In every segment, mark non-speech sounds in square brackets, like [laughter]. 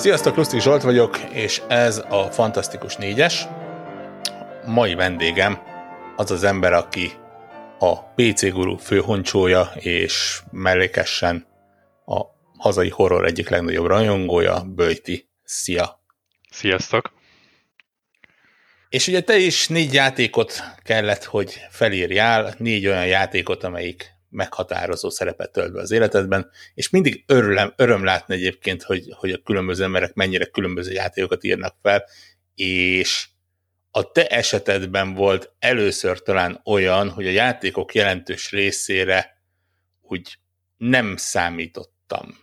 Sziasztok, Lustig Zsolt vagyok, és ez a Fantasztikus négyes. Mai vendégem az az ember, aki a PC Guru főhoncsója, és mellékesen a hazai horror egyik legnagyobb rajongója, Böjti. Szia! Sziasztok! És ugye te is négy játékot kellett, hogy felírjál, négy olyan játékot, amelyik meghatározó szerepet tölt be az életedben, és mindig örülem, öröm látni egyébként, hogy, hogy a különböző emberek mennyire különböző játékokat írnak fel, és a te esetedben volt először talán olyan, hogy a játékok jelentős részére úgy nem számítottam.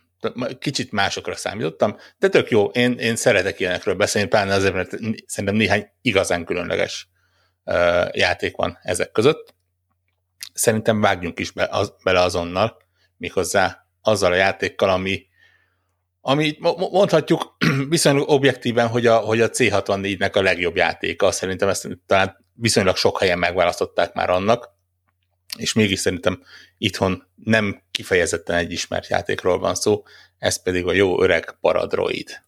Kicsit másokra számítottam, de tök jó, én, én szeretek ilyenekről beszélni, pláne azért, mert szerintem néhány igazán különleges uh, játék van ezek között szerintem vágjunk is be, az, bele azonnal, méghozzá azzal a játékkal, ami, ami mondhatjuk [clears throat] viszonylag objektíven, hogy a, hogy a C64-nek a legjobb játéka. Szerintem ezt talán viszonylag sok helyen megválasztották már annak, és mégis szerintem itthon nem kifejezetten egy ismert játékról van szó, ez pedig a jó öreg Paradroid.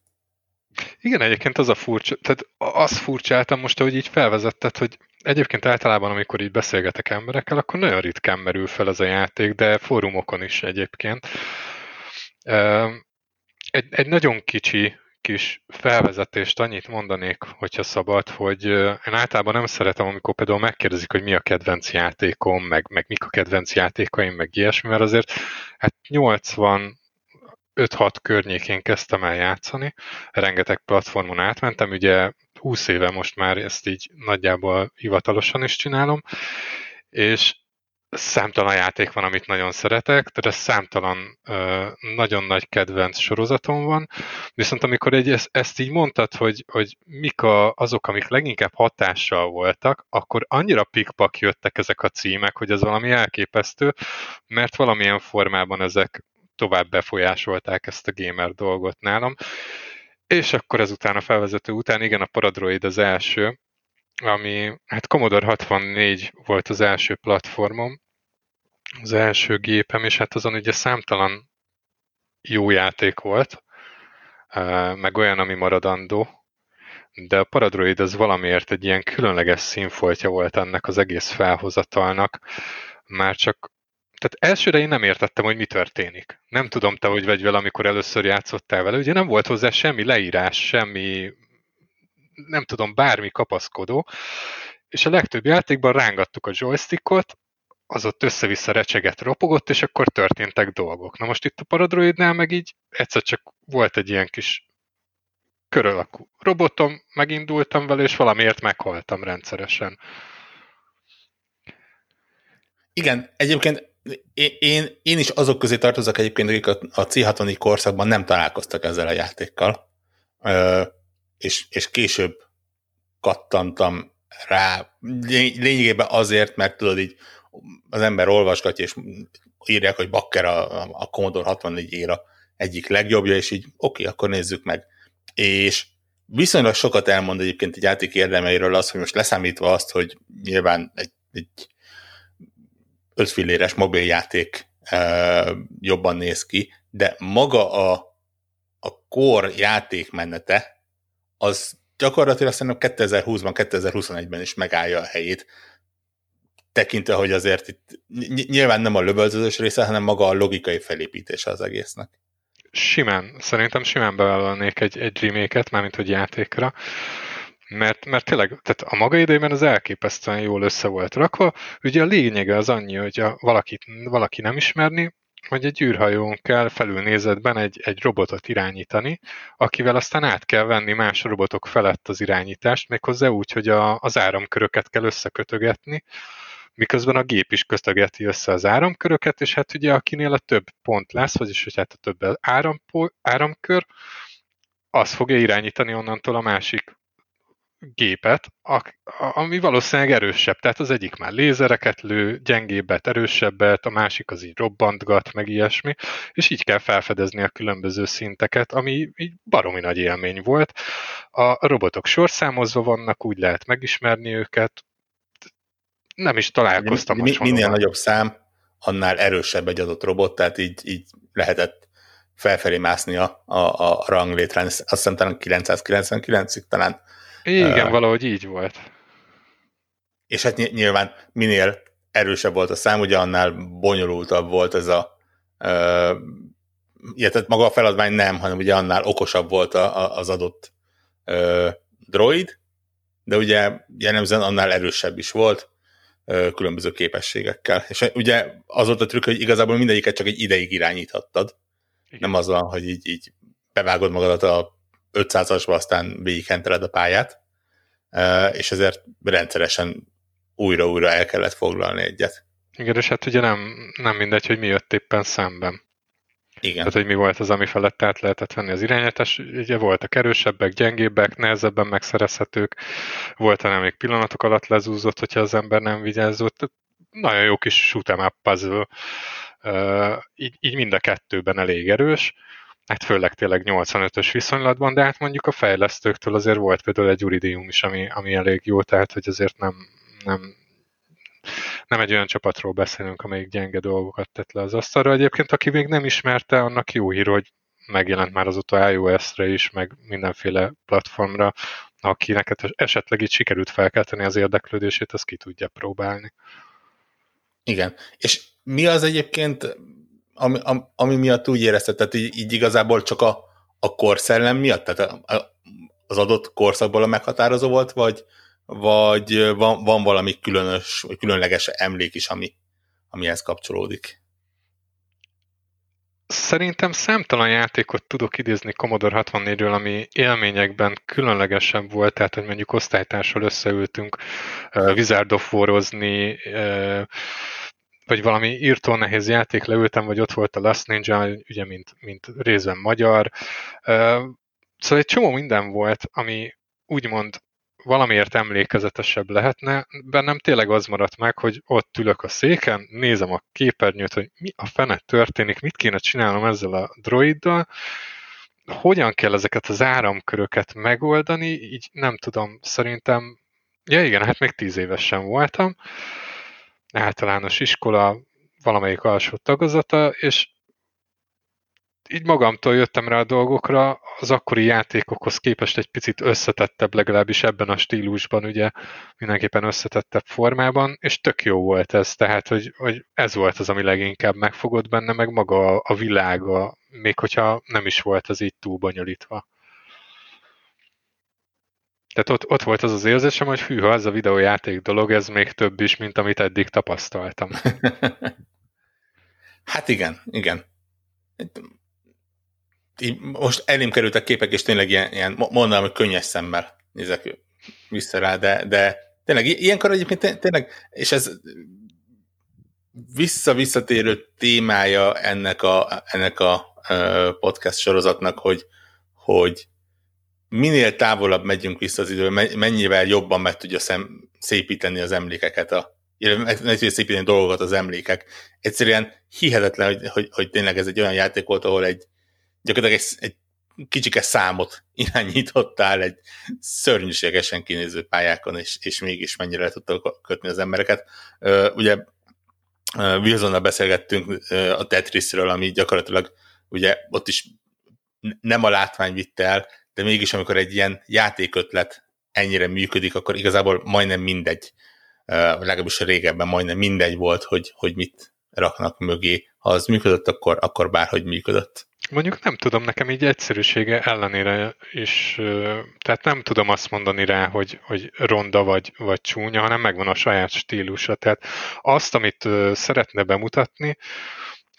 Igen, egyébként az a furcsa, tehát az furcsáltam most, hogy így felvezetted, hogy egyébként általában, amikor így beszélgetek emberekkel, akkor nagyon ritkán merül fel ez a játék, de fórumokon is egyébként. Egy, egy nagyon kicsi kis felvezetést annyit mondanék, hogyha szabad, hogy én általában nem szeretem, amikor például megkérdezik, hogy mi a kedvenc játékom, meg, meg mik a kedvenc játékaim, meg ilyesmi, mert azért hát 80 5-6 környékén kezdtem el játszani, rengeteg platformon átmentem, ugye 20 éve most már ezt így nagyjából hivatalosan is csinálom, és számtalan játék van, amit nagyon szeretek, tehát számtalan nagyon nagy kedvenc sorozatom van, viszont amikor egy, ezt így mondtad, hogy, hogy mik a, azok, amik leginkább hatással voltak, akkor annyira pikpak jöttek ezek a címek, hogy ez valami elképesztő, mert valamilyen formában ezek tovább befolyásolták ezt a gamer dolgot nálam. És akkor ezután a felvezető után, igen, a Paradroid az első, ami, hát Commodore 64 volt az első platformom, az első gépem, és hát azon ugye számtalan jó játék volt, meg olyan, ami maradandó, de a Paradroid az valamiért egy ilyen különleges színfoltja volt ennek az egész felhozatalnak, már csak tehát elsőre én nem értettem, hogy mi történik. Nem tudom, te hogy vagy vele, amikor először játszottál vele. Ugye nem volt hozzá semmi leírás, semmi, nem tudom, bármi kapaszkodó. És a legtöbb játékban rángattuk a joystickot, az ott össze-vissza recseget, ropogott, és akkor történtek dolgok. Na most itt a Paradroidnál meg így egyszer csak volt egy ilyen kis körölakú robotom, megindultam vele, és valamiért meghaltam rendszeresen. Igen, egyébként én, én is azok közé tartozok egyébként, akik a, a C64 korszakban nem találkoztak ezzel a játékkal, és, és később kattantam rá, lényegében azért, mert tudod így az ember olvasgatja, és írják, hogy Bakker a, a Commodore 64 éra egyik legjobbja, és így oké, akkor nézzük meg. És viszonylag sokat elmond egyébként egy játék érdemeiről az, hogy most leszámítva azt, hogy nyilván egy, egy ötfilléres mobiljáték jobban néz ki, de maga a, a core játékmenete az gyakorlatilag szerintem 2020-ban, 2021-ben is megállja a helyét, tekintve, hogy azért itt nyilván nem a lövöldözős része, hanem maga a logikai felépítése az egésznek. Simán, szerintem simán bevállalnék egy, egy remake-et, mármint hogy játékra mert, mert tényleg tehát a maga idejében az elképesztően jól össze volt rakva. Ugye a lényege az annyi, hogy a valakit, valaki nem ismerni, hogy egy űrhajón kell felülnézetben egy, egy robotot irányítani, akivel aztán át kell venni más robotok felett az irányítást, méghozzá úgy, hogy a, az áramköröket kell összekötögetni, miközben a gép is kötögeti össze az áramköröket, és hát ugye akinél a több pont lesz, vagyis hogy hát a több áram, áramkör, az fogja irányítani onnantól a másik gépet, ami valószínűleg erősebb. Tehát az egyik már lézereket lő, gyengébbet, erősebbet, a másik az így robbantgat, meg ilyesmi, és így kell felfedezni a különböző szinteket, ami így baromi nagy élmény volt. A robotok sorszámozva vannak, úgy lehet megismerni őket. Nem is találkoztam mi, mi, Minél nagyobb szám, annál erősebb egy adott robot, tehát így, így lehetett felfelé mászni a, a, a ranglétrán, azt hiszem talán 999-ig talán. Igen, uh, valahogy így volt. És hát nyilván minél erősebb volt a szám, ugye annál bonyolultabb volt ez a uh, ja, tehát maga a feladvány nem, hanem ugye annál okosabb volt a, a, az adott uh, droid, de ugye jellemzően annál erősebb is volt, uh, különböző képességekkel. És ugye az volt a trükk, hogy igazából mindegyiket csak egy ideig irányíthattad, igen. Nem az van, hogy így, így bevágod magadat a 500-asba, aztán végighenteled a pályát, és ezért rendszeresen újra-újra el kellett foglalni egyet. Igen, és hát ugye nem, nem mindegy, hogy mi jött éppen szemben. Igen. Tehát, hogy mi volt az, ami felett át lehetett venni az irányítás. Ugye voltak erősebbek, gyengébbek, nehezebben megszerezhetők, volt, hanem még pillanatok alatt lezúzott, hogyha az ember nem vigyázott. Nagyon jó kis shoot'em up puzzle így, így mind a kettőben elég erős, hát főleg tényleg 85-ös viszonylatban, de hát mondjuk a fejlesztőktől azért volt például egy Uridium is, ami, ami elég jó, tehát hogy azért nem, nem, nem egy olyan csapatról beszélünk, amelyik gyenge dolgokat tett le az asztalra. Egyébként, aki még nem ismerte, annak jó hír, hogy megjelent már azóta iOS-re is, meg mindenféle platformra, akinek esetleg itt sikerült felkelteni az érdeklődését, az ki tudja próbálni. Igen, és mi az egyébként, ami, ami miatt úgy érezted, tehát így, így igazából csak a, a korszellem miatt, tehát a, a, az adott korszakból a meghatározó volt, vagy, vagy van, van valami különös, vagy különleges emlék is, ami, amihez kapcsolódik? Szerintem számtalan játékot tudok idézni Commodore 64-ről, ami élményekben különlegesebb volt, tehát hogy mondjuk osztálytársal összeültünk uh, Wizard of War-ozni, uh, vagy valami írtó nehéz játék leültem, vagy ott volt a Last Ninja, ugye mint, mint részben magyar. Szóval egy csomó minden volt, ami úgymond valamiért emlékezetesebb lehetne, bennem tényleg az maradt meg, hogy ott ülök a széken, nézem a képernyőt, hogy mi a fene történik, mit kéne csinálnom ezzel a droiddal, hogyan kell ezeket az áramköröket megoldani, így nem tudom, szerintem, ja igen, hát még tíz évesen voltam, általános iskola valamelyik alsó tagozata, és így magamtól jöttem rá a dolgokra, az akkori játékokhoz képest egy picit összetettebb, legalábbis ebben a stílusban, ugye mindenképpen összetettebb formában, és tök jó volt ez, tehát, hogy, hogy ez volt az, ami leginkább megfogott benne, meg maga a, a világa, még hogyha nem is volt az így túl bonyolítva. Tehát ott, ott volt az az érzésem, hogy hűha, ez a videójáték dolog, ez még több is, mint amit eddig tapasztaltam. [laughs] hát igen, igen. Most elém kerültek képek, és tényleg ilyen, ilyen mondanám, hogy könnyes szemmel nézek vissza rá, de, de tényleg ilyenkor egyébként tényleg, és ez vissza-visszatérő témája ennek a, ennek a podcast sorozatnak, hogy, hogy minél távolabb megyünk vissza az idő, mennyivel jobban meg tudja szem, szépíteni az emlékeket, a, meg tudja szépíteni dolgokat az emlékek. Egyszerűen hihetetlen, hogy, hogy, hogy tényleg ez egy olyan játék volt, ahol egy gyakorlatilag egy, egy kicsike számot [laughs] irányítottál egy szörnyűségesen kinéző pályákon, és, és mégis mennyire le tudtak kötni az embereket. Ugye Wilsonnal beszélgettünk a Tetrisről, ami gyakorlatilag ugye ott is nem a látvány vitte el, de mégis amikor egy ilyen játékötlet ennyire működik, akkor igazából majdnem mindegy, legalábbis régebben majdnem mindegy volt, hogy, hogy mit raknak mögé. Ha az működött, akkor, akkor bárhogy működött. Mondjuk nem tudom, nekem így egyszerűsége ellenére is, tehát nem tudom azt mondani rá, hogy, hogy ronda vagy, vagy csúnya, hanem megvan a saját stílusa. Tehát azt, amit szeretne bemutatni,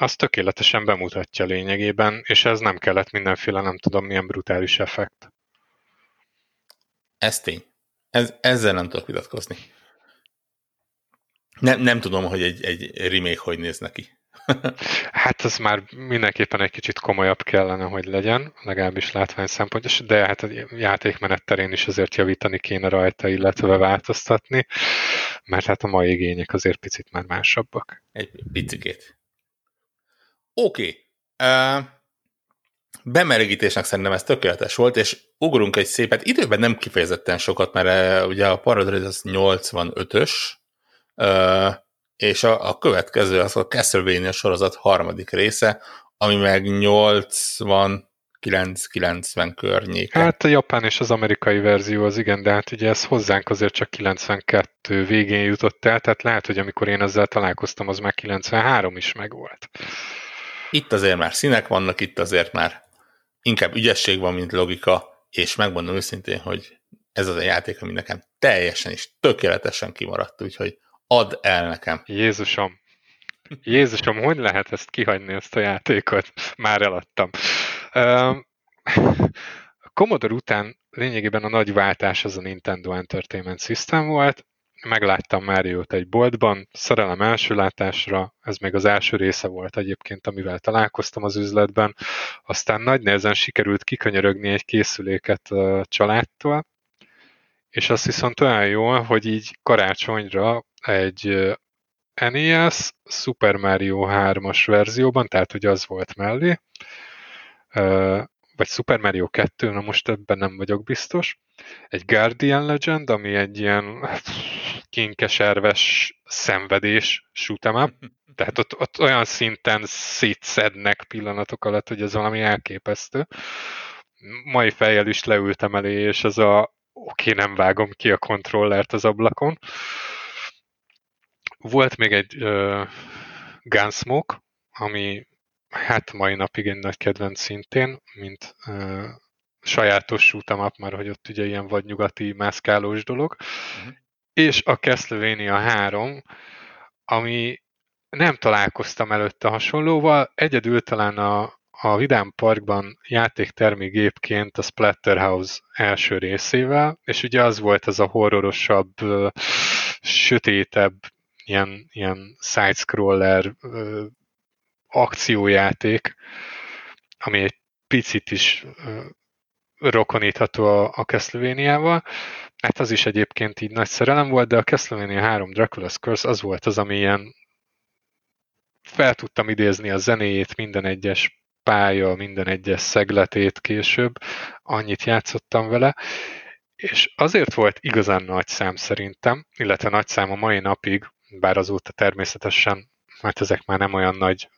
az tökéletesen bemutatja lényegében, és ez nem kellett mindenféle nem tudom milyen brutális effekt. Ez tény. Ez, ezzel nem tudok vitatkozni. Nem, nem tudom, hogy egy, egy remake hogy néz neki. [laughs] Hát az már mindenképpen egy kicsit komolyabb kellene, hogy legyen, legalábbis látvány szempontja, de hát a játékmenet terén is azért javítani kéne rajta, illetve változtatni, mert hát a mai igények azért picit már másabbak. Egy picikét. Oké. Okay. Uh, bemelegítésnek szerintem ez tökéletes volt, és ugrunk egy szépet. Időben nem kifejezetten sokat, mert uh, ugye a Paradise az 85-ös, uh, és a, a következő az a Castlevania sorozat harmadik része, ami meg 80-90 környéke. Hát a japán és az amerikai verzió az igen, de hát ugye ez hozzánk azért csak 92 végén jutott el, tehát lehet, hogy amikor én ezzel találkoztam, az már 93 is megvolt. Itt azért már színek vannak, itt azért már inkább ügyesség van, mint logika, és megmondom őszintén, hogy ez az a játék, ami nekem teljesen és tökéletesen kimaradt, úgyhogy add el nekem. Jézusom. Jézusom, hogy lehet ezt kihagyni, ezt a játékot? Már eladtam. A Commodore után lényegében a nagy váltás az a Nintendo Entertainment System volt. Megláttam Máriót egy boltban, szerelem első látásra, ez még az első része volt egyébként, amivel találkoztam az üzletben. Aztán nagy nehezen sikerült kikönyörögni egy készüléket a családtól, és azt viszont olyan jó, hogy így karácsonyra egy NES Super Mario 3-as verzióban, tehát hogy az volt mellé, vagy Super Mario 2, na most ebben nem vagyok biztos, egy Guardian Legend, ami egy ilyen kinkeserves szenvedés up, [laughs] tehát ott, ott olyan szinten szétszednek pillanatok alatt, hogy ez valami elképesztő. Mai fejjel is leültem elé, és az a oké, okay, nem vágom ki a kontrollert az ablakon. Volt még egy uh, Gunsmoke, ami hát mai napig egy nagy kedvenc szintén, mint uh, sajátos shoot'em már hogy ott ugye ilyen vadnyugati mászkálós dolog. Uh-huh. És a Castlevania 3, ami nem találkoztam előtte hasonlóval, egyedül talán a, a Vidám Parkban játéktermi gépként a Splatterhouse első részével, és ugye az volt ez a horrorosabb, sötétebb, ilyen, ilyen side-scroller akciójáték, ami egy picit is rokonítható a, a Castlevania-val. Hát az is egyébként így nagy szerelem volt, de a Castlevania 3 Dracula's Curse az volt az, ami ilyen fel tudtam idézni a zenéjét minden egyes pálya, minden egyes szegletét később, annyit játszottam vele, és azért volt igazán nagy szám szerintem, illetve nagy szám a mai napig, bár azóta természetesen, mert ezek már nem olyan nagy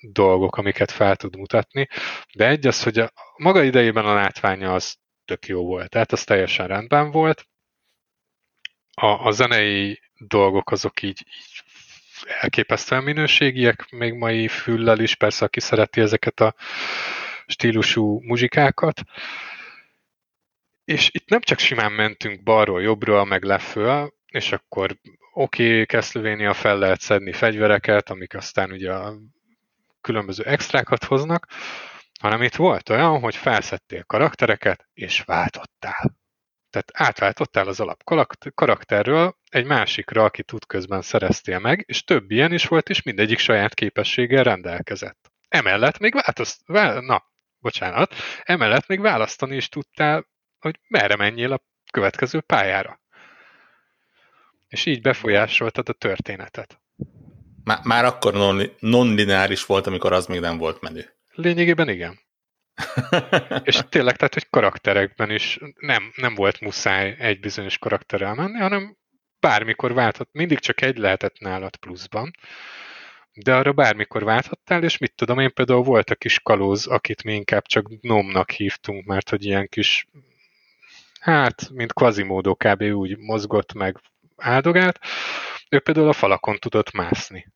dolgok, amiket fel tud mutatni, de egy az, hogy a maga idejében a látványa az tök jó volt, tehát az teljesen rendben volt. A, a zenei dolgok azok így, így elképesztően minőségiek, még mai füllel is, persze aki szereti ezeket a stílusú muzsikákat. És itt nem csak simán mentünk balról jobbra, meg leföl, és akkor oké, okay, Castlevania fel lehet szedni fegyvereket, amik aztán ugye a különböző extrákat hoznak, hanem itt volt olyan, hogy felszedtél karaktereket, és váltottál. Tehát átváltottál az alap karakterről egy másikra, aki tud közben szereztél meg, és több ilyen is volt, és mindegyik saját képességgel rendelkezett. Emellett még változt... Na, bocsánat. Emellett még választani is tudtál, hogy merre menjél a következő pályára. És így befolyásoltad a történetet. Már, már akkor non-lineáris volt, amikor az még nem volt menő. Lényegében igen. [laughs] és tényleg, tehát, hogy karakterekben is nem, nem volt muszáj egy bizonyos karakterrel menni, hanem bármikor válthat, mindig csak egy lehetett nálad pluszban, de arra bármikor válthattál, és mit tudom, én például volt a kis kalóz, akit mi inkább csak gnomnak hívtunk, mert hogy ilyen kis, hát, mint Quasimodo kb. úgy mozgott meg áldogált, ő például a falakon tudott mászni.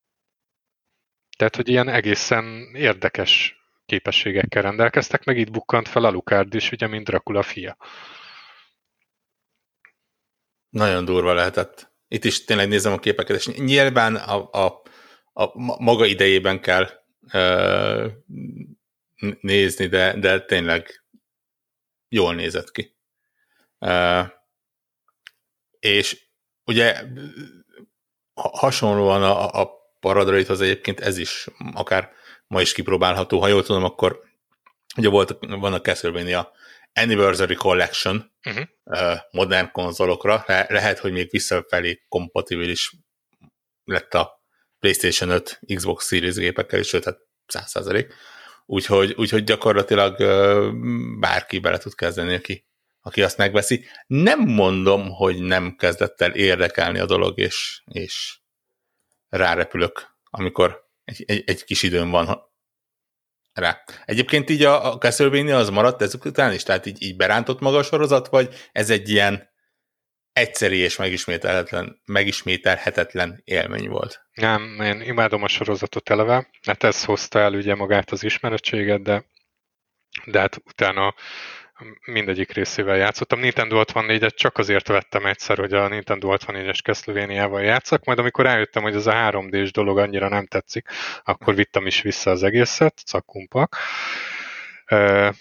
Tehát, hogy ilyen egészen érdekes képességekkel rendelkeztek, meg itt bukkant fel Alucard is, ugye, mint Dracula fia. Nagyon durva lehetett. Itt is tényleg nézem a képeket, és nyilván a, a, a maga idejében kell ö, nézni, de, de tényleg jól nézett ki. Ö, és ugye hasonlóan a, a Paradraithoz egyébként ez is akár ma is kipróbálható. Ha jól tudom, akkor ugye volt, van a Castlevania Anniversary Collection uh-huh. modern konzolokra. Le, lehet, hogy még visszafelé kompatibilis lett a PlayStation 5 Xbox Series gépekkel is, sőt, hát 100%. Úgyhogy, úgyhogy gyakorlatilag bárki bele tud kezdeni, aki, aki azt megveszi. Nem mondom, hogy nem kezdett el érdekelni a dolog, és, és rárepülök, amikor egy, egy, egy kis időm van rá. Egyébként így a, a Castlevania az maradt ezek után is? Tehát így, így berántott maga a sorozat, vagy ez egy ilyen egyszeri és megismételhetetlen, megismételhetetlen élmény volt? Nem, én imádom a sorozatot eleve, hát ez hozta el ugye magát az ismerettséget, de, de hát utána mindegyik részével játszottam. Nintendo 64-et csak azért vettem egyszer, hogy a Nintendo 64-es Castlevania-val játszak, majd amikor rájöttem, hogy ez a 3D-s dolog annyira nem tetszik, akkor vittem is vissza az egészet, cakkumpak. Uh,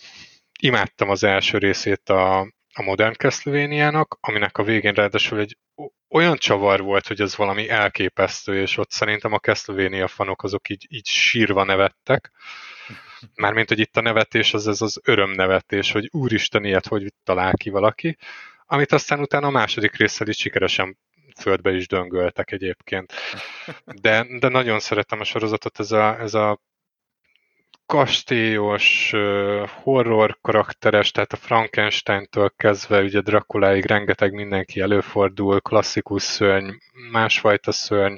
imádtam az első részét a, a modern castlevania aminek a végén ráadásul egy olyan csavar volt, hogy ez valami elképesztő, és ott szerintem a Castlevania fanok azok így, így sírva nevettek. Mármint, hogy itt a nevetés az ez az örömnevetés, hogy úristen, ilyet hogy talál ki valaki, amit aztán utána a második résszel is sikeresen földbe is döngöltek egyébként. De, de nagyon szeretem a sorozatot, ez a, ez a kastélyos, horror karakteres, tehát a Frankenstein-től kezdve ugye Drakuláig rengeteg mindenki előfordul, klasszikus szörny, másfajta szörny,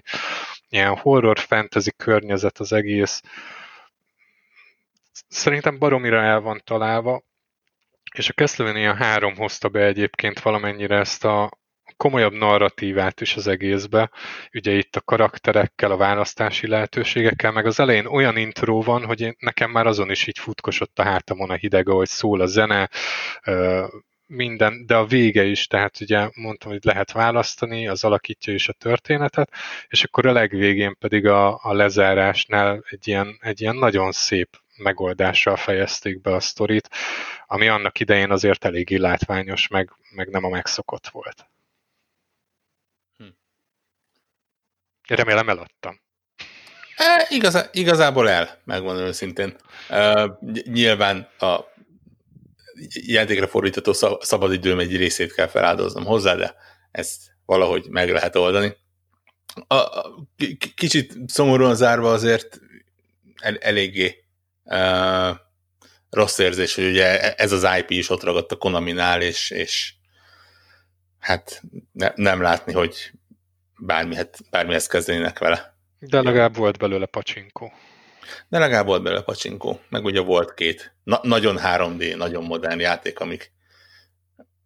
ilyen horror fantasy környezet az egész szerintem baromira el van találva, és a Castlevania 3 hozta be egyébként valamennyire ezt a komolyabb narratívát is az egészbe, ugye itt a karakterekkel, a választási lehetőségekkel, meg az elején olyan intro van, hogy én, nekem már azon is így futkosott a hátamon a hideg, ahogy szól a zene, minden, de a vége is, tehát ugye mondtam, hogy lehet választani, az alakítja is a történetet, és akkor a legvégén pedig a, a lezárásnál egy ilyen, egy ilyen nagyon szép megoldással fejezték be a sztorit, ami annak idején azért eléggé látványos, meg, meg nem a megszokott volt. Hm. Remélem eladtam. E, igazá, igazából el, megmondom őszintén. E, nyilván a játékra fordítható szabadidőm egy részét kell feláldoznom hozzá, de ezt valahogy meg lehet oldani. A, a, kicsit szomorúan zárva azért el, eléggé uh, rossz érzés, hogy ugye ez az IP is ott ragadt a Konami-nál, és, és hát ne, nem látni, hogy bármihet, bármihez kezdenének vele. De legalább volt belőle pacsinkó. De legalább volt belőle pacsinkó, meg ugye volt két na- nagyon 3D, nagyon modern játék, amik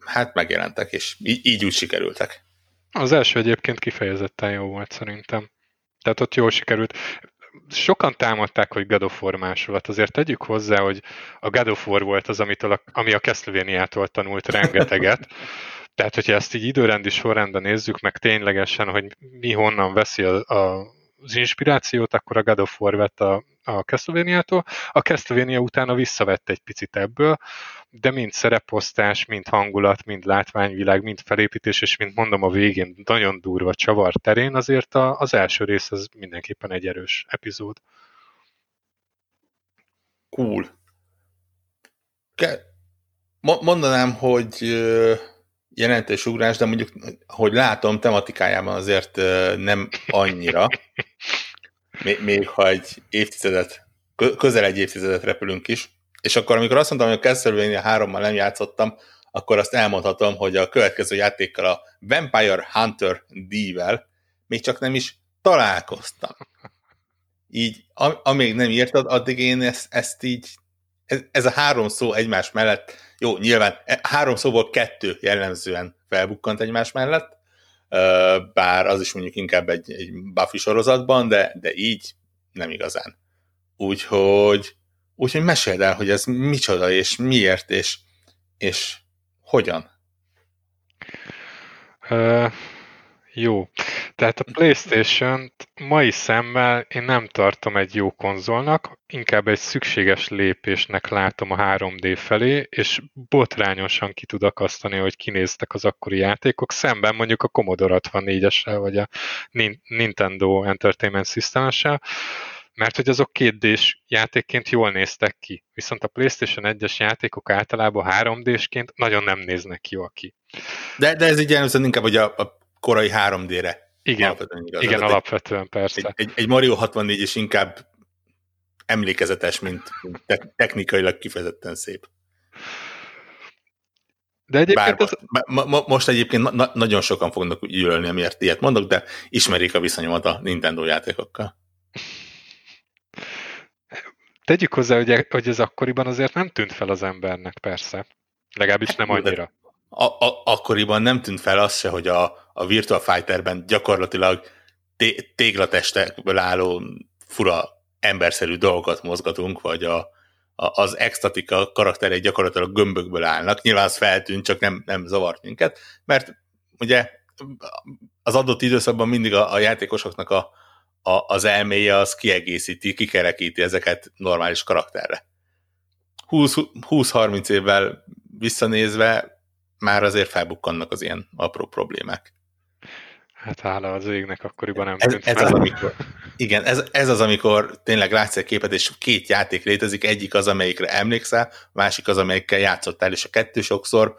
hát megjelentek, és így, így úgy sikerültek. Az első egyébként kifejezetten jó volt szerintem. Tehát ott jól sikerült sokan támadták, hogy God of War másolat. Azért tegyük hozzá, hogy a God of War volt az, amitől a, ami a Castlevania-tól tanult rengeteget. Tehát, hogyha ezt így időrendi sorrendben nézzük, meg ténylegesen, hogy mi honnan veszi a, a, az inspirációt, akkor a God of War vett a, a Castlevania-tól. A Castlevania utána visszavett egy picit ebből, de mind szereposztás, mind hangulat, mind látványvilág, mind felépítés, és mint mondom a végén nagyon durva csavar terén, azért a, az első rész az mindenképpen egy erős epizód. Cool. Ke- mondanám, hogy jelentős ugrás, de mondjuk, hogy látom, tematikájában azért nem annyira. Még, ha egy évtizedet, közel egy évtizedet repülünk is, és akkor, amikor azt mondtam, hogy a Castlevania 3-mal nem játszottam, akkor azt elmondhatom, hogy a következő játékkal a Vampire Hunter D-vel még csak nem is találkoztam. Így, amíg nem írtad, addig én ezt, ezt így, ez, ez a három szó egymás mellett, jó, nyilván e, három szóból kettő jellemzően felbukkant egymás mellett, bár az is mondjuk inkább egy, egy Buffy sorozatban, de, de így nem igazán. Úgyhogy Úgyhogy meséld el, hogy ez micsoda, és miért, és, és hogyan. Uh, jó. Tehát a playstation mai szemmel én nem tartom egy jó konzolnak, inkább egy szükséges lépésnek látom a 3D felé, és botrányosan ki tud akasztani, hogy kinéztek az akkori játékok, szemben mondjuk a Commodore 64-essel, vagy a Nintendo Entertainment System-essel, mert hogy azok 2 d játékként jól néztek ki, viszont a PlayStation 1-es játékok általában 3D-sként nagyon nem néznek jól ki. De, de ez így jellemzően inkább, hogy a, a korai 3D-re igen, alapvetően igaz. Igen, Tehát alapvetően egy, persze. Egy, egy, Mario 64 is inkább emlékezetes, mint te, technikailag kifejezetten szép. De egyébként Bár, ez... ma, ma, most egyébként na, nagyon sokan fognak gyűlölni, amiért ilyet mondok, de ismerik a viszonyomat a Nintendo játékokkal. Tegyük hozzá, hogy, hogy ez akkoriban azért nem tűnt fel az embernek, persze. Legalábbis hát, nem annyira a, a, akkoriban nem tűnt fel az se, hogy a, a Virtual Fighterben gyakorlatilag té, téglatestekből álló fura emberszerű dolgokat mozgatunk, vagy a, a, az extatika karakterei gyakorlatilag gömbökből állnak. Nyilván az feltűnt, csak nem, nem zavart minket, mert ugye az adott időszakban mindig a, a játékosoknak a, a, az elméje az kiegészíti, kikerekíti ezeket normális karakterre. 20-30 évvel visszanézve már azért felbukkannak az ilyen apró problémák. Hát hála az égnek, akkoriban nem ez, ez az, amikor, Igen, ez, ez az, amikor tényleg látsz egy képet, és két játék létezik, egyik az, amelyikre emlékszel, másik az, amelyikkel játszottál, és a kettő sokszor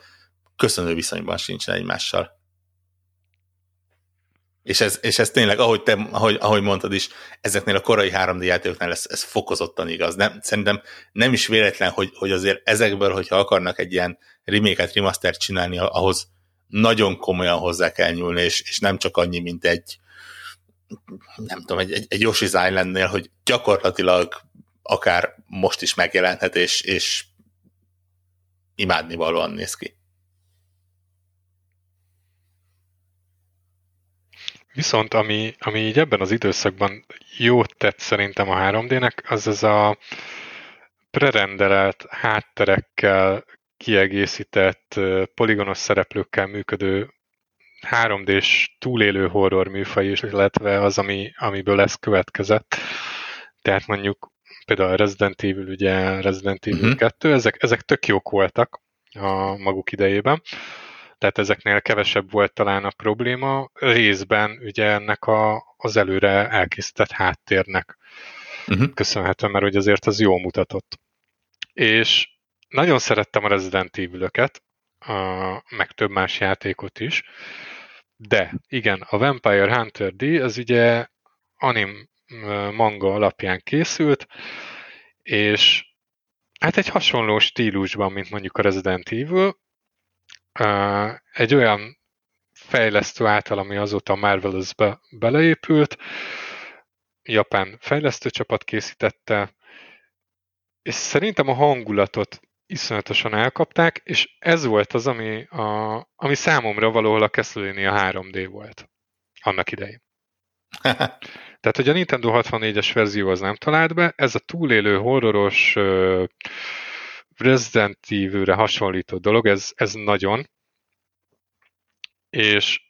köszönő viszonyban sincsen egymással. És ez, és ez tényleg, ahogy, te, ahogy, ahogy mondtad is, ezeknél a korai 3D játékoknál ez, ez fokozottan igaz. Nem, szerintem nem is véletlen, hogy, hogy azért ezekből, hogyha akarnak egy ilyen reméket, remastert csinálni, ahhoz nagyon komolyan hozzá kell nyúlni, és, és nem csak annyi, mint egy nem tudom, egy, egy, egy Yoshi's Islandnél, hogy gyakorlatilag akár most is megjelenhet, és, és imádnivalóan néz ki. Viszont ami, ami így ebben az időszakban jót tett szerintem a 3D-nek, az ez a prerendelt hátterekkel kiegészített poligonos szereplőkkel működő 3D-s túlélő horror műfaj is, illetve az, ami, amiből ez következett. Tehát mondjuk például a Resident Evil, ugye Resident Evil uh-huh. 2, ezek, ezek tök jók voltak a maguk idejében tehát ezeknél kevesebb volt talán a probléma, részben ugye ennek a, az előre elkészített háttérnek uh-huh. köszönhetően, mert hogy azért az jól mutatott. És nagyon szerettem a Resident Evil-öket, meg több más játékot is, de igen, a Vampire Hunter D, az ugye anim manga alapján készült, és hát egy hasonló stílusban, mint mondjuk a Resident Evil, egy olyan fejlesztő által, ami azóta a Marvelous-be beleépült, japán fejlesztőcsapat készítette, és szerintem a hangulatot iszonyatosan elkapták, és ez volt az, ami, a, ami számomra valahol a Castlevania 3D volt annak idején. [laughs] Tehát, hogy a Nintendo 64-es verzió az nem talált be, ez a túlélő horroros Resident Evil-re hasonlító dolog, ez, ez nagyon. És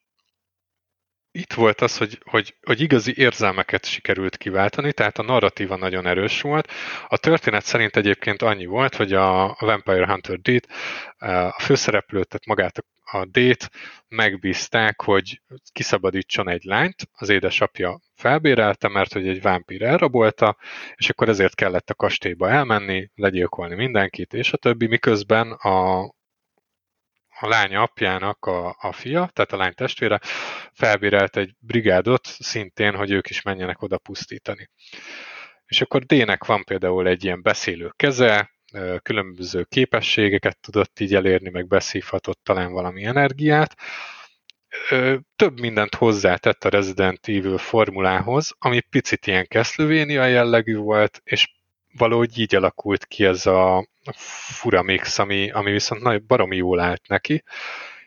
itt volt az, hogy, hogy, hogy igazi érzelmeket sikerült kiváltani, tehát a narratíva nagyon erős volt. A történet szerint egyébként annyi volt, hogy a Vampire Hunter D-t, a főszereplőt, tehát magát a D-t megbízták, hogy kiszabadítson egy lányt, az édesapja felbérelte, mert hogy egy vámpír elrabolta, és akkor ezért kellett a kastélyba elmenni, legyilkolni mindenkit, és a többi, miközben a, a lánya apjának a, a fia, tehát a lány testvére felbérelt egy brigádot szintén, hogy ők is menjenek oda pusztítani. És akkor D-nek van például egy ilyen beszélő keze, különböző képességeket tudott így elérni, meg beszívhatott talán valami energiát. Több mindent hozzátett a Resident Evil formulához, ami picit ilyen Castlevania jellegű volt, és valahogy így alakult ki ez a fura mix, ami, ami viszont nagyon baromi jól állt neki,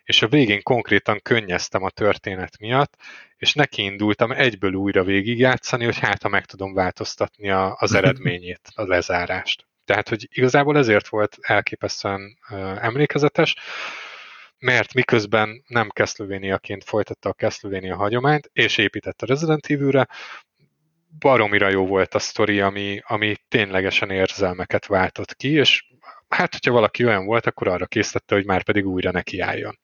és a végén konkrétan könnyeztem a történet miatt, és neki indultam egyből újra végigjátszani, hogy hát ha meg tudom változtatni a, az [laughs] eredményét, a lezárást. Tehát, hogy igazából ezért volt elképesztően uh, emlékezetes, mert miközben nem Castlevania-ként folytatta a Castlevania hagyományt, és épített a Resident Evil-re, baromira jó volt a sztori, ami, ami ténylegesen érzelmeket váltott ki, és hát, hogyha valaki olyan volt, akkor arra készítette, hogy már pedig újra nekiálljon.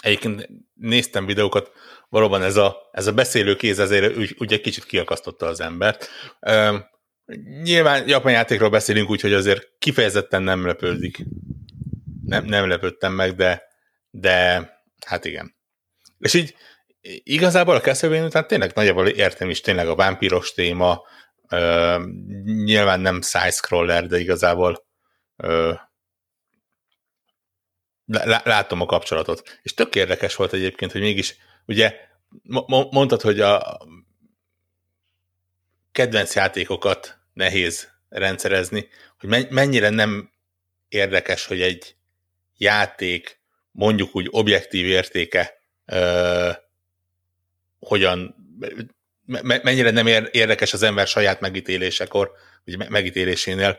Egyébként néztem videókat, valóban ez a, ez a beszélő kéz azért úgy, úgy egy kicsit kiakasztotta az embert. Üm, nyilván japán játékról beszélünk, úgyhogy azért kifejezetten nem lepődik. Nem, nem lepődtem meg, de, de hát igen. És így igazából a Castlevania után tényleg nagyjából értem is tényleg a vámpíros téma, ö, nyilván nem side-scroller, de igazából ö, látom a kapcsolatot. És tök érdekes volt egyébként, hogy mégis, ugye mondtad, hogy a kedvenc játékokat nehéz rendszerezni, hogy mennyire nem érdekes, hogy egy játék mondjuk úgy objektív értéke ö, hogyan, mennyire nem érdekes az ember saját megítélésekor, vagy megítélésénél.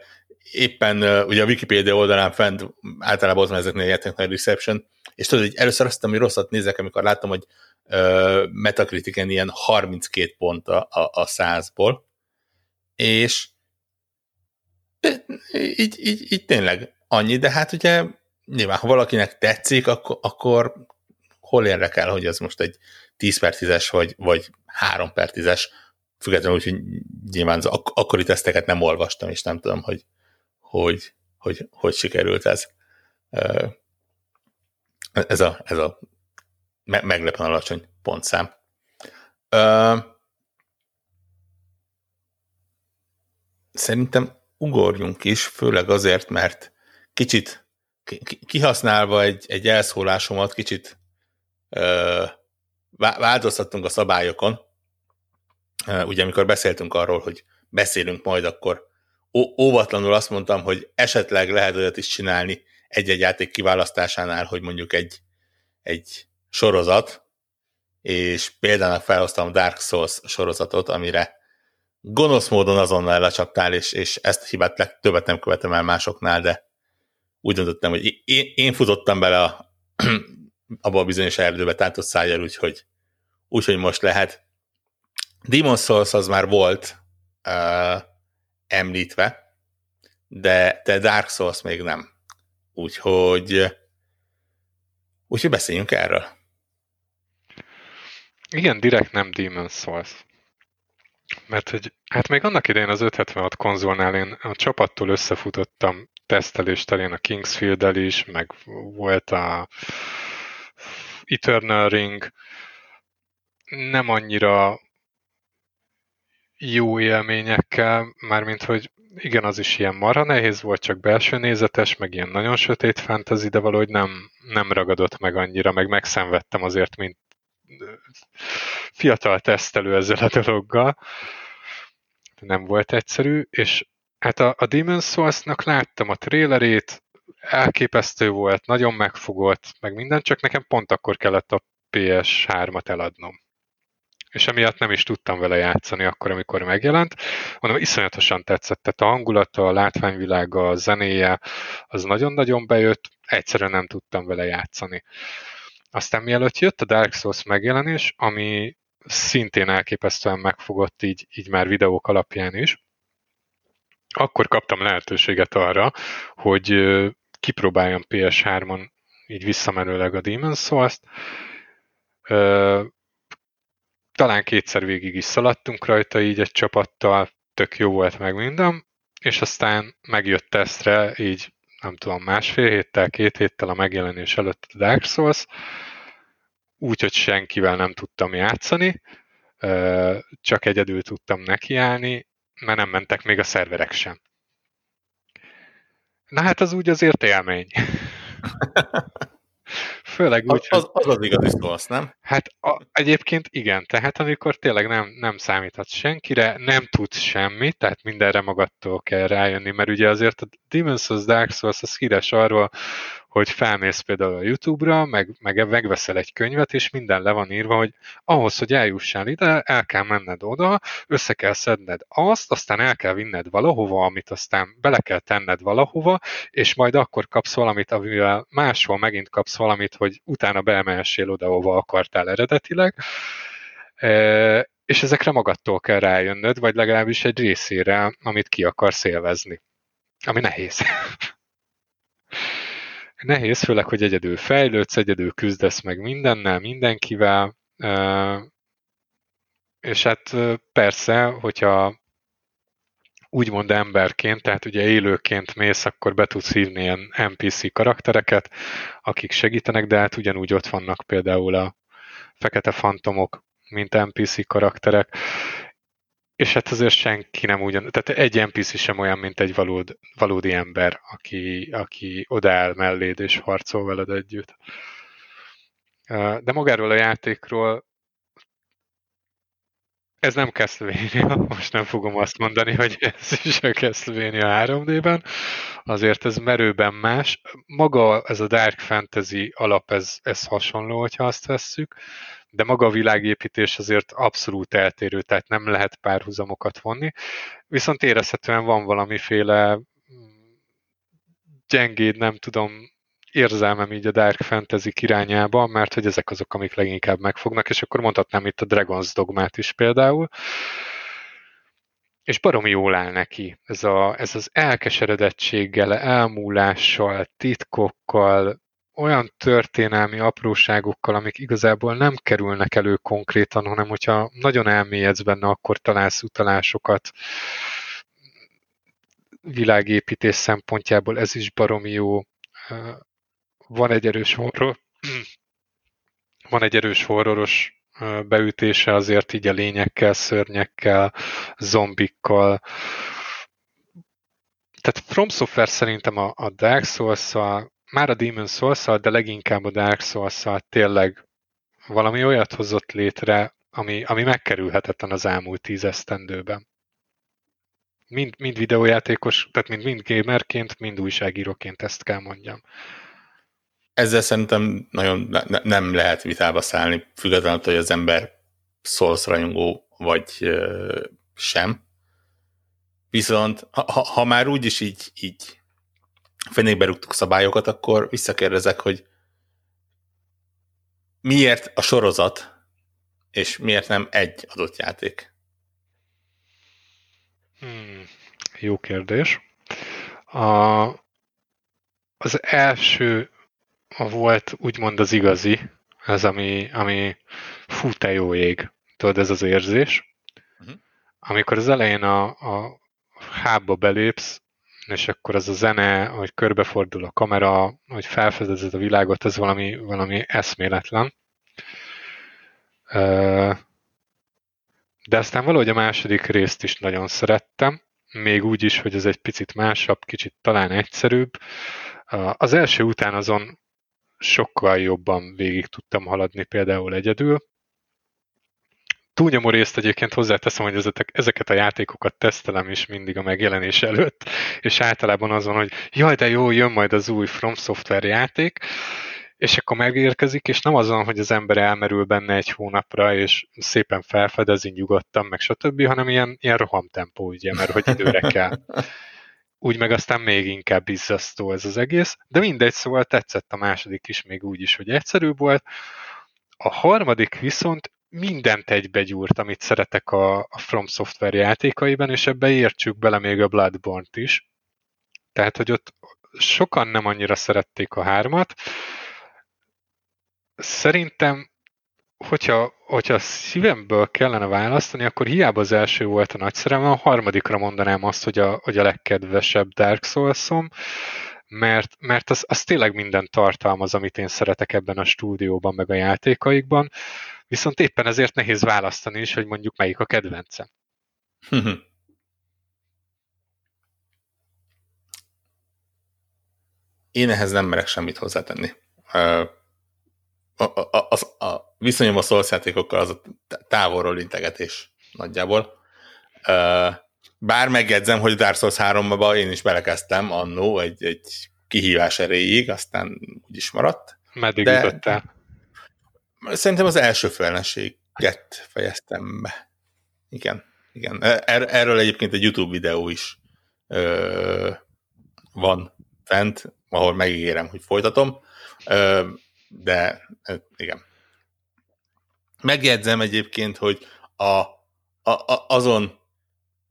Éppen ugye a Wikipedia oldalán fent általában ott van ezeknél a reception, és tudod, hogy először azt hogy rosszat nézek, amikor láttam, hogy uh, Metacritiken ilyen 32 pont a, a, a 100-ból, és így, így, így tényleg annyi, de hát ugye nyilván, ha valakinek tetszik, akkor, akkor hol érdekel, hogy ez most egy 10 per 10-es, vagy, vagy 3 per 10-es, függetlenül úgy, hogy nyilván az ak- akkori teszteket nem olvastam, és nem tudom, hogy hogy, hogy, hogy sikerült ez. Ez a, ez a meglepően alacsony pontszám. Szerintem ugorjunk is, főleg azért, mert kicsit kihasználva egy, egy elszólásomat, kicsit változtattunk a szabályokon. Ugye, amikor beszéltünk arról, hogy beszélünk majd akkor óvatlanul azt mondtam, hogy esetleg lehet olyat is csinálni egy-egy játék kiválasztásánál, hogy mondjuk egy, egy sorozat, és például felhoztam Dark Souls sorozatot, amire gonosz módon azonnal lecsaptál, és, és ezt a hibát legtöbbet nem követem el másoknál, de úgy döntöttem, hogy én, én futottam bele a, abba a bizonyos erdőbe tátott szájjal, úgyhogy, úgyhogy most lehet. Demon Souls az már volt, uh, említve, de, de Dark Souls még nem. Úgyhogy, úgyhogy beszéljünk erről. Igen, direkt nem Demon Souls. Mert hogy, hát még annak idején az 576 konzolnál én a csapattól összefutottam tesztelés a Kingsfield-el is, meg volt a Eternal Ring, nem annyira jó élményekkel, mármint hogy igen, az is ilyen marha nehéz volt, csak belső nézetes, meg ilyen nagyon sötét fantasy, de valahogy nem, nem ragadott meg annyira, meg megszenvedtem azért, mint fiatal tesztelő ezzel a dologgal. Nem volt egyszerű, és hát a, a Demon's Souls-nak láttam a trailerét, elképesztő volt, nagyon megfogott, meg minden, csak nekem pont akkor kellett a PS3-at eladnom és emiatt nem is tudtam vele játszani akkor, amikor megjelent. Mondom, iszonyatosan tetszett, tehát a hangulata, a látványvilága, a zenéje, az nagyon-nagyon bejött, egyszerűen nem tudtam vele játszani. Aztán mielőtt jött a Dark Souls megjelenés, ami szintén elképesztően megfogott így, így már videók alapján is, akkor kaptam lehetőséget arra, hogy kipróbáljam PS3-on így visszamenőleg a Demon's Souls-t talán kétszer végig is szaladtunk rajta így egy csapattal, tök jó volt meg minden, és aztán megjött tesztre, így nem tudom, másfél héttel, két héttel a megjelenés előtt a Dark Souls, úgyhogy senkivel nem tudtam játszani, csak egyedül tudtam nekiállni, mert nem mentek még a szerverek sem. Na hát az úgy azért élmény. [laughs] Főleg úgy, az, az, az igazi szólsz, nem? Hát a, egyébként igen, tehát amikor tényleg nem, nem számíthat senkire, nem tudsz semmit, tehát mindenre magadtól kell rájönni, mert ugye azért a Demon's Souls Dark Souls az híres arról, hogy felmész például a YouTube-ra, meg, meg megveszel egy könyvet, és minden le van írva, hogy ahhoz, hogy eljussál ide, el kell menned oda, össze kell szedned azt, aztán el kell vinned valahova, amit aztán bele kell tenned valahova, és majd akkor kapsz valamit, amivel máshol megint kapsz valamit, hogy utána beemelsél oda, ahova akartál eredetileg. E, és ezekre magadtól kell rájönnöd, vagy legalábbis egy részére, amit ki akarsz élvezni. Ami nehéz. Nehéz, főleg, hogy egyedül fejlődsz, egyedül küzdesz meg mindennel, mindenkivel, és hát persze, hogyha úgymond emberként, tehát ugye élőként mész, akkor be tudsz hívni ilyen NPC karaktereket, akik segítenek, de hát ugyanúgy ott vannak például a fekete fantomok, mint NPC karakterek, és hát azért senki nem ugyan, tehát egy NPC sem olyan, mint egy valód, valódi ember, aki, aki odaáll melléd és harcol veled együtt. De magáról a játékról ez nem Castlevania, [laughs] most nem fogom azt mondani, hogy ez is a Castlevania 3D-ben, azért ez merőben más. Maga ez a Dark Fantasy alap, ez, ez hasonló, hogyha azt vesszük, de maga a világépítés azért abszolút eltérő, tehát nem lehet párhuzamokat vonni. Viszont érezhetően van valamiféle gyengéd, nem tudom, érzelmem így a Dark Fantasy irányába, mert hogy ezek azok, amik leginkább megfognak, és akkor mondhatnám itt a Dragon's Dogmát is például. És baromi jól áll neki. Ez, a, ez az elkeseredettséggel, elmúlással, titkokkal, olyan történelmi apróságokkal, amik igazából nem kerülnek elő konkrétan, hanem hogyha nagyon elmélyedsz benne, akkor találsz utalásokat világépítés szempontjából, ez is baromi jó. Van egy erős horror, [clears throat] van egy erős horroros beütése azért így a lényekkel, szörnyekkel, zombikkal. Tehát From Software szerintem a, a Dark souls már a Demon souls de leginkább a Dark souls tényleg valami olyat hozott létre, ami, ami megkerülhetetlen az elmúlt tíz esztendőben. Mind, mind videójátékos, tehát mind, mind gamerként, mind újságíróként ezt kell mondjam. Ezzel szerintem nagyon ne, nem lehet vitába szállni, függetlenül, hogy az ember Souls rajongó vagy sem. Viszont ha, ha már úgyis így, így fenékbe rúgtuk szabályokat, akkor visszakérdezek, hogy miért a sorozat, és miért nem egy adott játék? Hmm, jó kérdés. A, az első volt úgymond az igazi, ez ami, ami fú, te jó ég. Tudod, ez az érzés. Uh-huh. Amikor az elején a, a hábba belépsz, és akkor az a zene, hogy körbefordul a kamera, hogy felfedezed a világot, ez valami, valami eszméletlen. De aztán valahogy a második részt is nagyon szerettem, még úgy is, hogy ez egy picit másabb, kicsit talán egyszerűbb. Az első után azon sokkal jobban végig tudtam haladni például egyedül, túlnyomó részt egyébként hozzáteszem, hogy ezeket a játékokat tesztelem is mindig a megjelenés előtt, és általában azon, hogy jaj, de jó, jön majd az új From Software játék, és akkor megérkezik, és nem azon, hogy az ember elmerül benne egy hónapra, és szépen felfedezi nyugodtan, meg stb., hanem ilyen, ilyen rohamtempó, ugye, mert hogy időre kell. Úgy meg aztán még inkább izzasztó ez az egész, de mindegy, szóval tetszett a második is még úgy is, hogy egyszerűbb volt. A harmadik viszont mindent egybegyúrt, amit szeretek a, a From Software játékaiban, és ebbe értsük bele még a Bloodborne-t is. Tehát, hogy ott sokan nem annyira szerették a hármat. Szerintem, hogyha, hogyha szívemből kellene választani, akkor hiába az első volt a nagy szerelem, a harmadikra mondanám azt, hogy a, hogy a legkedvesebb Dark souls mert, mert az, az tényleg minden tartalmaz, amit én szeretek ebben a stúdióban, meg a játékaikban. Viszont éppen ezért nehéz választani is, hogy mondjuk melyik a kedvencem. [laughs] Én ehhez nem merek semmit hozzátenni. A, a, a, a viszonyom a szolszjátékokkal az a távolról integetés nagyjából. Bár megjegyzem, hogy Dark Souls 3-ba én is belekezdtem annó egy, egy kihívás erejéig, aztán úgy is maradt. Meddig de jutottál? Szerintem az első feleséget fejeztem be. Igen, igen. Er, erről egyébként egy YouTube videó is ö, van fent, ahol megígérem, hogy folytatom, ö, de igen. Megjegyzem egyébként, hogy a, a, a, azon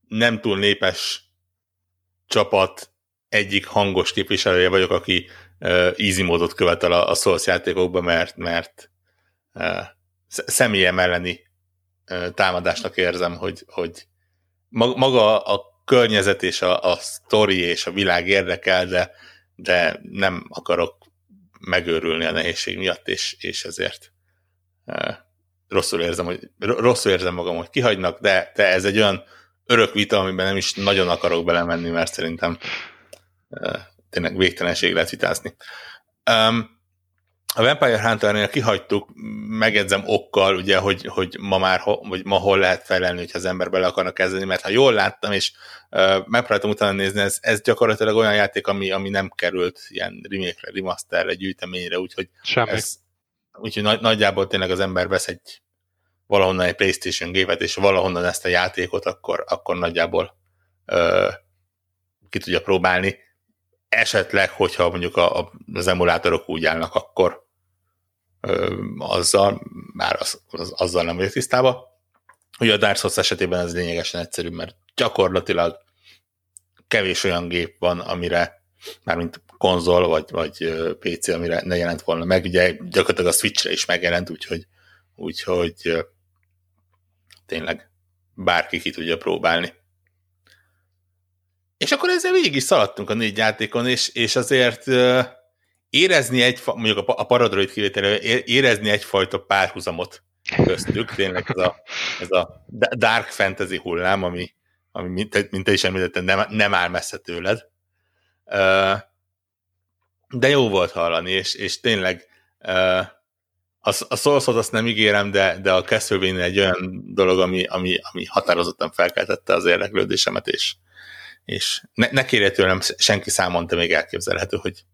nem túl népes csapat egyik hangos képviselője vagyok, aki uh, easy módot követel a, a Souls játékokban, mert, mert személyem elleni támadásnak érzem, hogy, hogy maga a környezet és a, a sztori és a világ érdekel, de, de nem akarok megőrülni a nehézség miatt, és, és ezért rosszul érzem, hogy, rosszul érzem magam, hogy kihagynak, de, de ez egy olyan örök vita, amiben nem is nagyon akarok belemenni, mert szerintem tényleg végtelenség lehet vitázni. Um, a Vampire Hunter-nél kihagytuk, megedzem okkal, ugye, hogy, hogy ma már ho, vagy ma hol lehet felelni, hogyha az ember bele akarna kezdeni, mert ha jól láttam, és uh, megpróbáltam utána nézni, ez, ez gyakorlatilag olyan játék, ami, ami nem került ilyen remake-re, remasterre, gyűjteményre, úgyhogy Semmi. ez, úgyhogy nagy, nagyjából tényleg az ember vesz egy valahonnan egy Playstation gépet, és valahonnan ezt a játékot, akkor, akkor nagyjából ö, ki tudja próbálni. Esetleg, hogyha mondjuk a, a, az emulátorok úgy állnak, akkor ö, azzal, már az, az, azzal nem vagyok tisztában. Ugye a Dark Souls esetében ez lényegesen egyszerű, mert gyakorlatilag kevés olyan gép van, amire mármint konzol vagy, vagy PC, amire ne jelent volna meg. Ugye gyakorlatilag a Switchre is megjelent, úgyhogy, úgyhogy tényleg bárki ki tudja próbálni. És akkor ezzel végig is szaladtunk a négy játékon, és, és azért érezni egy, mondjuk a, a Paradroid kivételő, érezni egyfajta párhuzamot köztük, tényleg ez a, ez a dark fantasy hullám, ami, ami mint, mint te is említetted, nem, nem áll messze tőled. De jó volt hallani, és, és tényleg a, a Soulsot azt nem ígérem, de, de a Castlevania egy olyan dolog, ami, ami, ami határozottan felkeltette az érdeklődésemet, és, és ne, ne kérje tőlem senki számon, de még elképzelhető, hogy,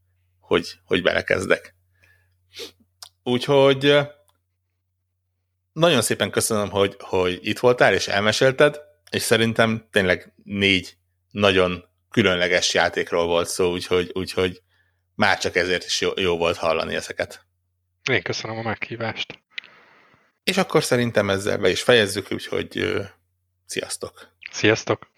hogy, hogy belekezdek. Úgyhogy nagyon szépen köszönöm, hogy, hogy itt voltál, és elmesélted, és szerintem tényleg négy nagyon különleges játékról volt szó, úgyhogy, úgyhogy már csak ezért is jó, jó volt hallani ezeket. Én köszönöm a meghívást. És akkor szerintem ezzel be is fejezzük, úgyhogy sziasztok! Sziasztok!